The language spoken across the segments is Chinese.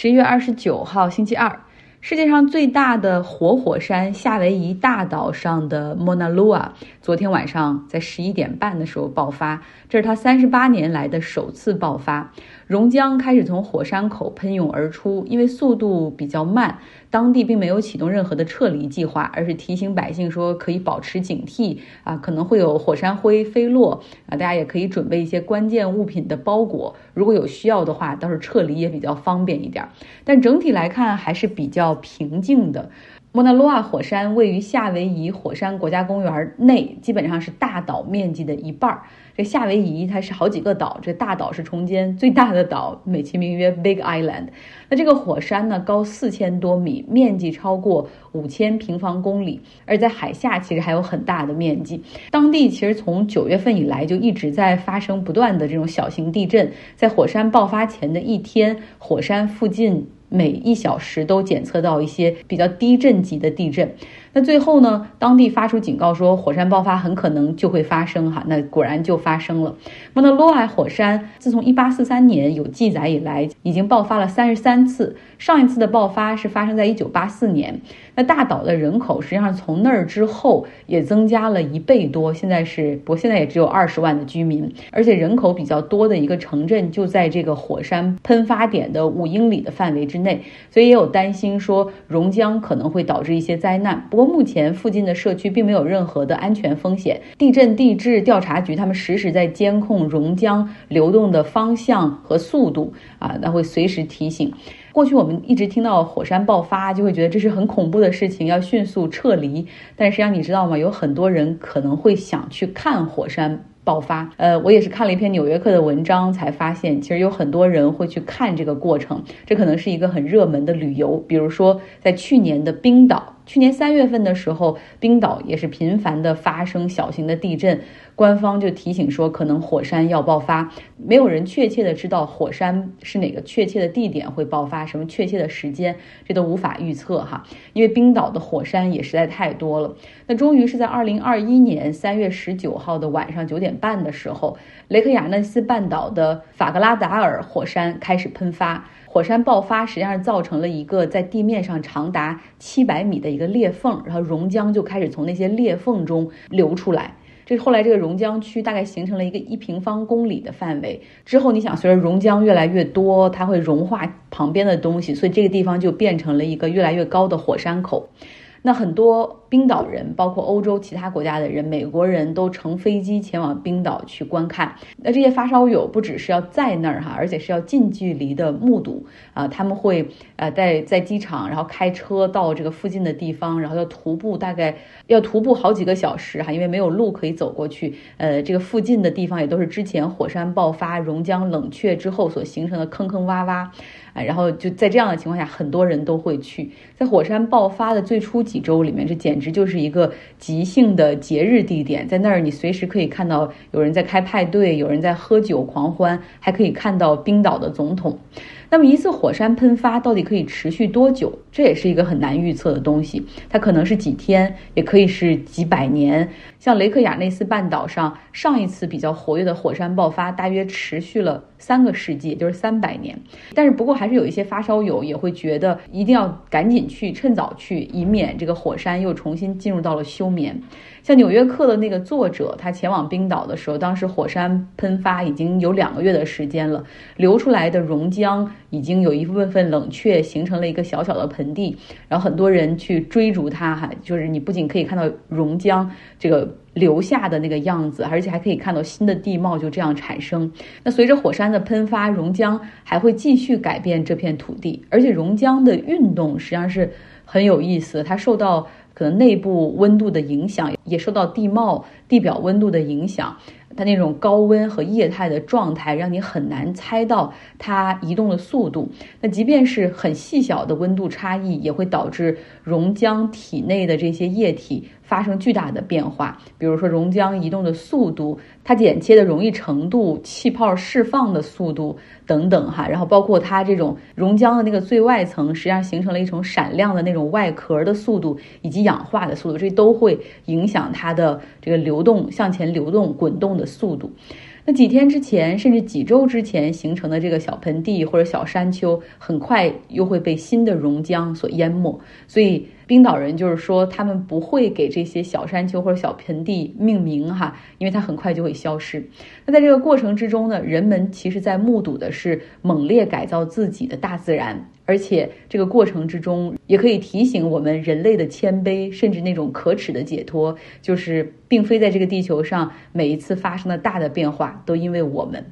十一月二十九号，星期二。世界上最大的活火山夏威夷大岛上的 Mauna Loa，昨天晚上在十一点半的时候爆发，这是它三十八年来的首次爆发。熔浆开始从火山口喷涌而出，因为速度比较慢，当地并没有启动任何的撤离计划，而是提醒百姓说可以保持警惕啊，可能会有火山灰飞落啊，大家也可以准备一些关键物品的包裹，如果有需要的话，倒是撤离也比较方便一点。但整体来看还是比较。平静的莫纳罗瓦火山位于夏威夷火山国家公园内，基本上是大岛面积的一半。这夏威夷它是好几个岛，这大岛是中间最大的岛，美其名曰 Big Island。那这个火山呢，高四千多米，面积超过五千平方公里，而在海下其实还有很大的面积。当地其实从九月份以来就一直在发生不断的这种小型地震，在火山爆发前的一天，火山附近。每一小时都检测到一些比较低震级的地震。那最后呢？当地发出警告说，火山爆发很可能就会发生哈。那果然就发生了。莫纳罗瓦火山自从1843年有记载以来，已经爆发了三十三次。上一次的爆发是发生在1984年。那大岛的人口实际上从那儿之后也增加了一倍多，现在是不过现在也只有二十万的居民，而且人口比较多的一个城镇就在这个火山喷发点的五英里的范围之内，所以也有担心说熔浆可能会导致一些灾难。不过目前附近的社区并没有任何的安全风险。地震地质调查局他们实时在监控熔浆流动的方向和速度啊，那会随时提醒。过去我们一直听到火山爆发，就会觉得这是很恐怖的事情，要迅速撤离。但实际上你知道吗？有很多人可能会想去看火山爆发。呃，我也是看了一篇《纽约客》的文章，才发现其实有很多人会去看这个过程。这可能是一个很热门的旅游。比如说，在去年的冰岛。去年三月份的时候，冰岛也是频繁的发生小型的地震，官方就提醒说可能火山要爆发，没有人确切的知道火山是哪个确切的地点会爆发，什么确切的时间，这都无法预测哈，因为冰岛的火山也实在太多了。那终于是在二零二一年三月十九号的晚上九点半的时候，雷克雅内斯半岛的法格拉达尔火山开始喷发。火山爆发实际上造成了一个在地面上长达七百米的一个裂缝，然后熔浆就开始从那些裂缝中流出来。这后来这个熔浆区大概形成了一个一平方公里的范围。之后你想，随着熔浆越来越多，它会融化旁边的东西，所以这个地方就变成了一个越来越高的火山口。那很多冰岛人，包括欧洲其他国家的人，美国人都乘飞机前往冰岛去观看。那这些发烧友不只是要在那儿哈，而且是要近距离的目睹啊。他们会呃在在机场，然后开车到这个附近的地方，然后要徒步，大概要徒步好几个小时哈，因为没有路可以走过去。呃，这个附近的地方也都是之前火山爆发、熔浆冷却之后所形成的坑坑洼洼啊。然后就在这样的情况下，很多人都会去。在火山爆发的最初几周里面，这简直就是一个即兴的节日地点。在那儿，你随时可以看到有人在开派对，有人在喝酒狂欢，还可以看到冰岛的总统。那么一次火山喷发到底可以持续多久？这也是一个很难预测的东西。它可能是几天，也可以是几百年。像雷克雅内斯半岛上上一次比较活跃的火山爆发，大约持续了三个世纪，也就是三百年。但是不过还是有一些发烧友也会觉得一定要赶紧去，趁早去，以免这个火山又重新进入到了休眠。像《纽约客》的那个作者，他前往冰岛的时候，当时火山喷发已经有两个月的时间了，流出来的熔浆已经有一部分冷却，形成了一个小小的盆地，然后很多人去追逐它，哈，就是你不仅可以看到熔浆这个留下的那个样子，而且还可以看到新的地貌就这样产生。那随着火山的喷发，熔浆还会继续改变这片土地，而且熔浆的运动实际上是很有意思，它受到。可能内部温度的影响，也受到地貌、地表温度的影响。它那种高温和液态的状态，让你很难猜到它移动的速度。那即便是很细小的温度差异，也会导致溶浆体内的这些液体。发生巨大的变化，比如说熔浆移动的速度，它剪切的容易程度，气泡释放的速度等等哈，然后包括它这种熔浆的那个最外层，实际上形成了一种闪亮的那种外壳的速度，以及氧化的速度，这都会影响它的这个流动向前流动滚动的速度。那几天之前，甚至几周之前形成的这个小盆地或者小山丘，很快又会被新的熔浆所淹没。所以，冰岛人就是说，他们不会给这些小山丘或者小盆地命名哈，因为它很快就会消失。那在这个过程之中呢，人们其实在目睹的是猛烈改造自己的大自然。而且这个过程之中，也可以提醒我们人类的谦卑，甚至那种可耻的解脱，就是并非在这个地球上每一次发生的大的变化都因为我们。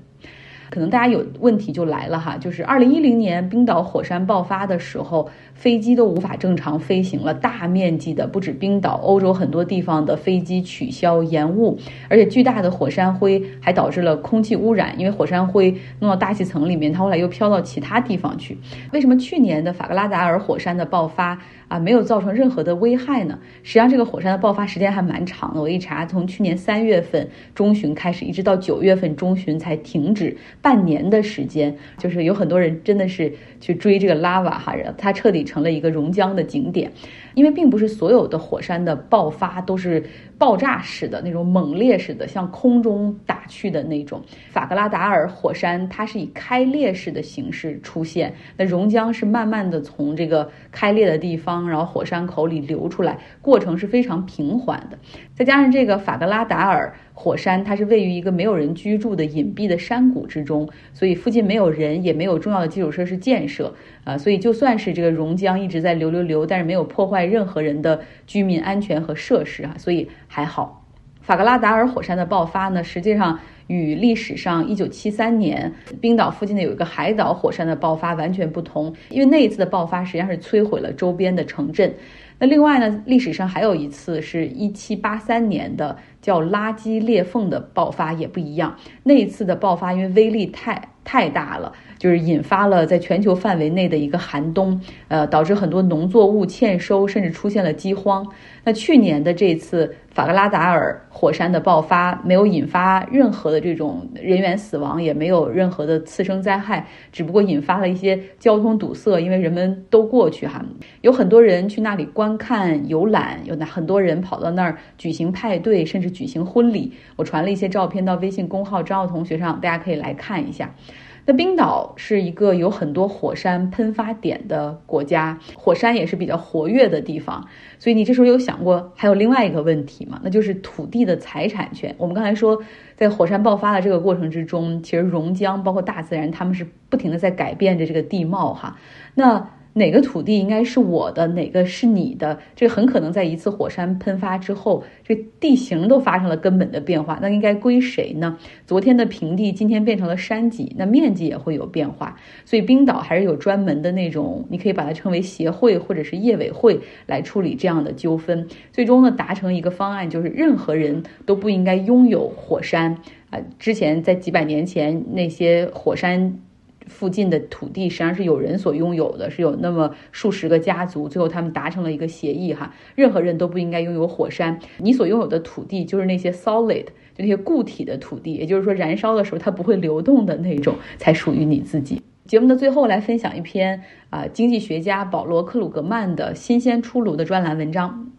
可能大家有问题就来了哈，就是二零一零年冰岛火山爆发的时候。飞机都无法正常飞行了，大面积的不止冰岛，欧洲很多地方的飞机取消延误，而且巨大的火山灰还导致了空气污染，因为火山灰弄到大气层里面，它后来又飘到其他地方去。为什么去年的法格拉达尔火山的爆发啊没有造成任何的危害呢？实际上这个火山的爆发时间还蛮长的，我一查，从去年三月份中旬开始，一直到九月份中旬才停止，半年的时间，就是有很多人真的是去追这个拉瓦哈，它彻底。成了一个熔浆的景点，因为并不是所有的火山的爆发都是爆炸式的那种猛烈式的，向空中打去的那种。法格拉达尔火山它是以开裂式的形式出现，那熔浆是慢慢的从这个开裂的地方，然后火山口里流出来，过程是非常平缓的。再加上这个法格拉达尔。火山它是位于一个没有人居住的隐蔽的山谷之中，所以附近没有人，也没有重要的基础设施建设啊，所以就算是这个熔浆一直在流流流，但是没有破坏任何人的居民安全和设施啊，所以还好。法格拉达尔火山的爆发呢，实际上与历史上一九七三年冰岛附近的有一个海岛火山的爆发完全不同，因为那一次的爆发实际上是摧毁了周边的城镇。那另外呢，历史上还有一次是一七八三年的叫垃圾裂缝的爆发，也不一样。那一次的爆发因为威力太太大了。就是引发了在全球范围内的一个寒冬，呃，导致很多农作物欠收，甚至出现了饥荒。那去年的这次法格拉达尔火山的爆发，没有引发任何的这种人员死亡，也没有任何的次生灾害，只不过引发了一些交通堵塞，因为人们都过去哈，有很多人去那里观看游览，有很多人跑到那儿举行派对，甚至举行婚礼。我传了一些照片到微信公号张奥同学上，大家可以来看一下。那冰岛是一个有很多火山喷发点的国家，火山也是比较活跃的地方，所以你这时候有想过还有另外一个问题吗？那就是土地的财产权。我们刚才说，在火山爆发的这个过程之中，其实熔浆包括大自然，他们是不停的在改变着这个地貌哈。那哪个土地应该是我的，哪个是你的？这很可能在一次火山喷发之后，这地形都发生了根本的变化。那应该归谁呢？昨天的平地今天变成了山脊，那面积也会有变化。所以冰岛还是有专门的那种，你可以把它称为协会或者是业委会来处理这样的纠纷。最终呢，达成一个方案，就是任何人都不应该拥有火山啊。之前在几百年前那些火山。附近的土地实际上是有人所拥有的，是有那么数十个家族，最后他们达成了一个协议哈，任何人都不应该拥有火山。你所拥有的土地就是那些 solid，就那些固体的土地，也就是说燃烧的时候它不会流动的那种，才属于你自己。节目的最后来分享一篇啊，经济学家保罗克鲁格曼的新鲜出炉的专栏文章。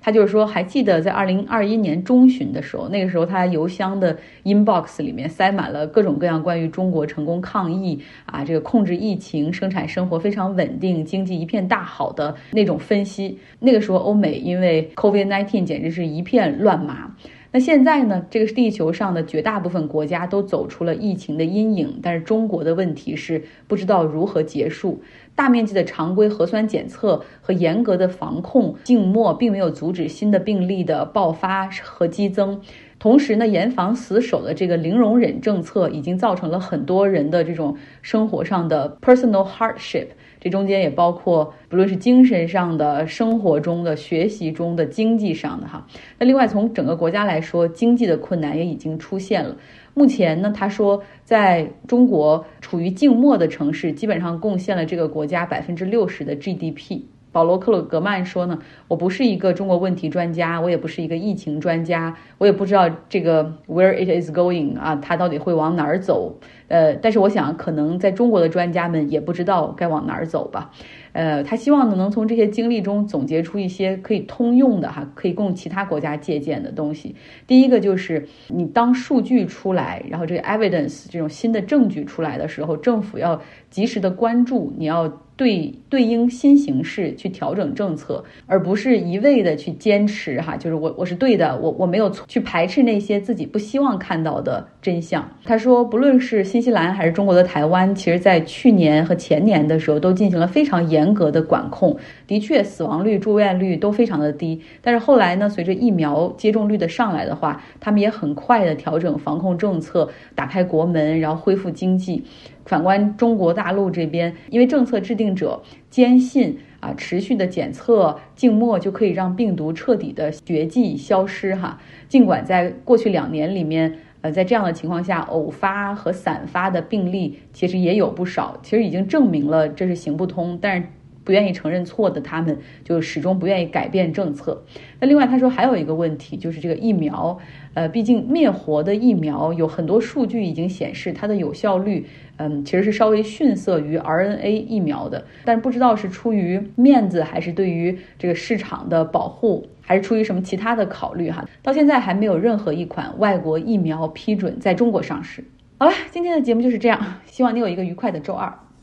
他就是说，还记得在二零二一年中旬的时候，那个时候他邮箱的 inbox 里面塞满了各种各样关于中国成功抗疫啊，这个控制疫情、生产生活非常稳定、经济一片大好的那种分析。那个时候，欧美因为 COVID-19 简直是一片乱麻。那现在呢？这个是地球上的绝大部分国家都走出了疫情的阴影，但是中国的问题是不知道如何结束。大面积的常规核酸检测和严格的防控静默，并没有阻止新的病例的爆发和激增。同时呢，严防死守的这个零容忍政策，已经造成了很多人的这种生活上的 personal hardship。这中间也包括，不论是精神上的、生活中的、学习中的、经济上的哈。那另外从整个国家来说，经济的困难也已经出现了。目前呢，他说，在中国处于静默的城市，基本上贡献了这个国家百分之六十的 GDP。保罗·克鲁格曼说呢，我不是一个中国问题专家，我也不是一个疫情专家，我也不知道这个 where it is going 啊，它到底会往哪儿走。呃，但是我想，可能在中国的专家们也不知道该往哪儿走吧。呃，他希望呢，能从这些经历中总结出一些可以通用的哈，可以供其他国家借鉴的东西。第一个就是，你当数据出来，然后这个 evidence 这种新的证据出来的时候，政府要及时的关注，你要。对对应新形势去调整政策，而不是一味的去坚持哈，就是我我是对的，我我没有错去排斥那些自己不希望看到的真相。他说，不论是新西兰还是中国的台湾，其实在去年和前年的时候都进行了非常严严格的管控，的确死亡率、住院率都非常的低。但是后来呢，随着疫苗接种率的上来的话，他们也很快的调整防控政策，打开国门，然后恢复经济。反观中国大陆这边，因为政策制定者坚信啊，持续的检测静默就可以让病毒彻底的绝迹消失哈。尽管在过去两年里面，呃，在这样的情况下，偶发和散发的病例其实也有不少，其实已经证明了这是行不通，但是。不愿意承认错的他们，就始终不愿意改变政策。那另外，他说还有一个问题，就是这个疫苗，呃，毕竟灭活的疫苗有很多数据已经显示它的有效率，嗯，其实是稍微逊色于 RNA 疫苗的。但是不知道是出于面子，还是对于这个市场的保护，还是出于什么其他的考虑哈，到现在还没有任何一款外国疫苗批准在中国上市。好了，今天的节目就是这样，希望你有一个愉快的周二。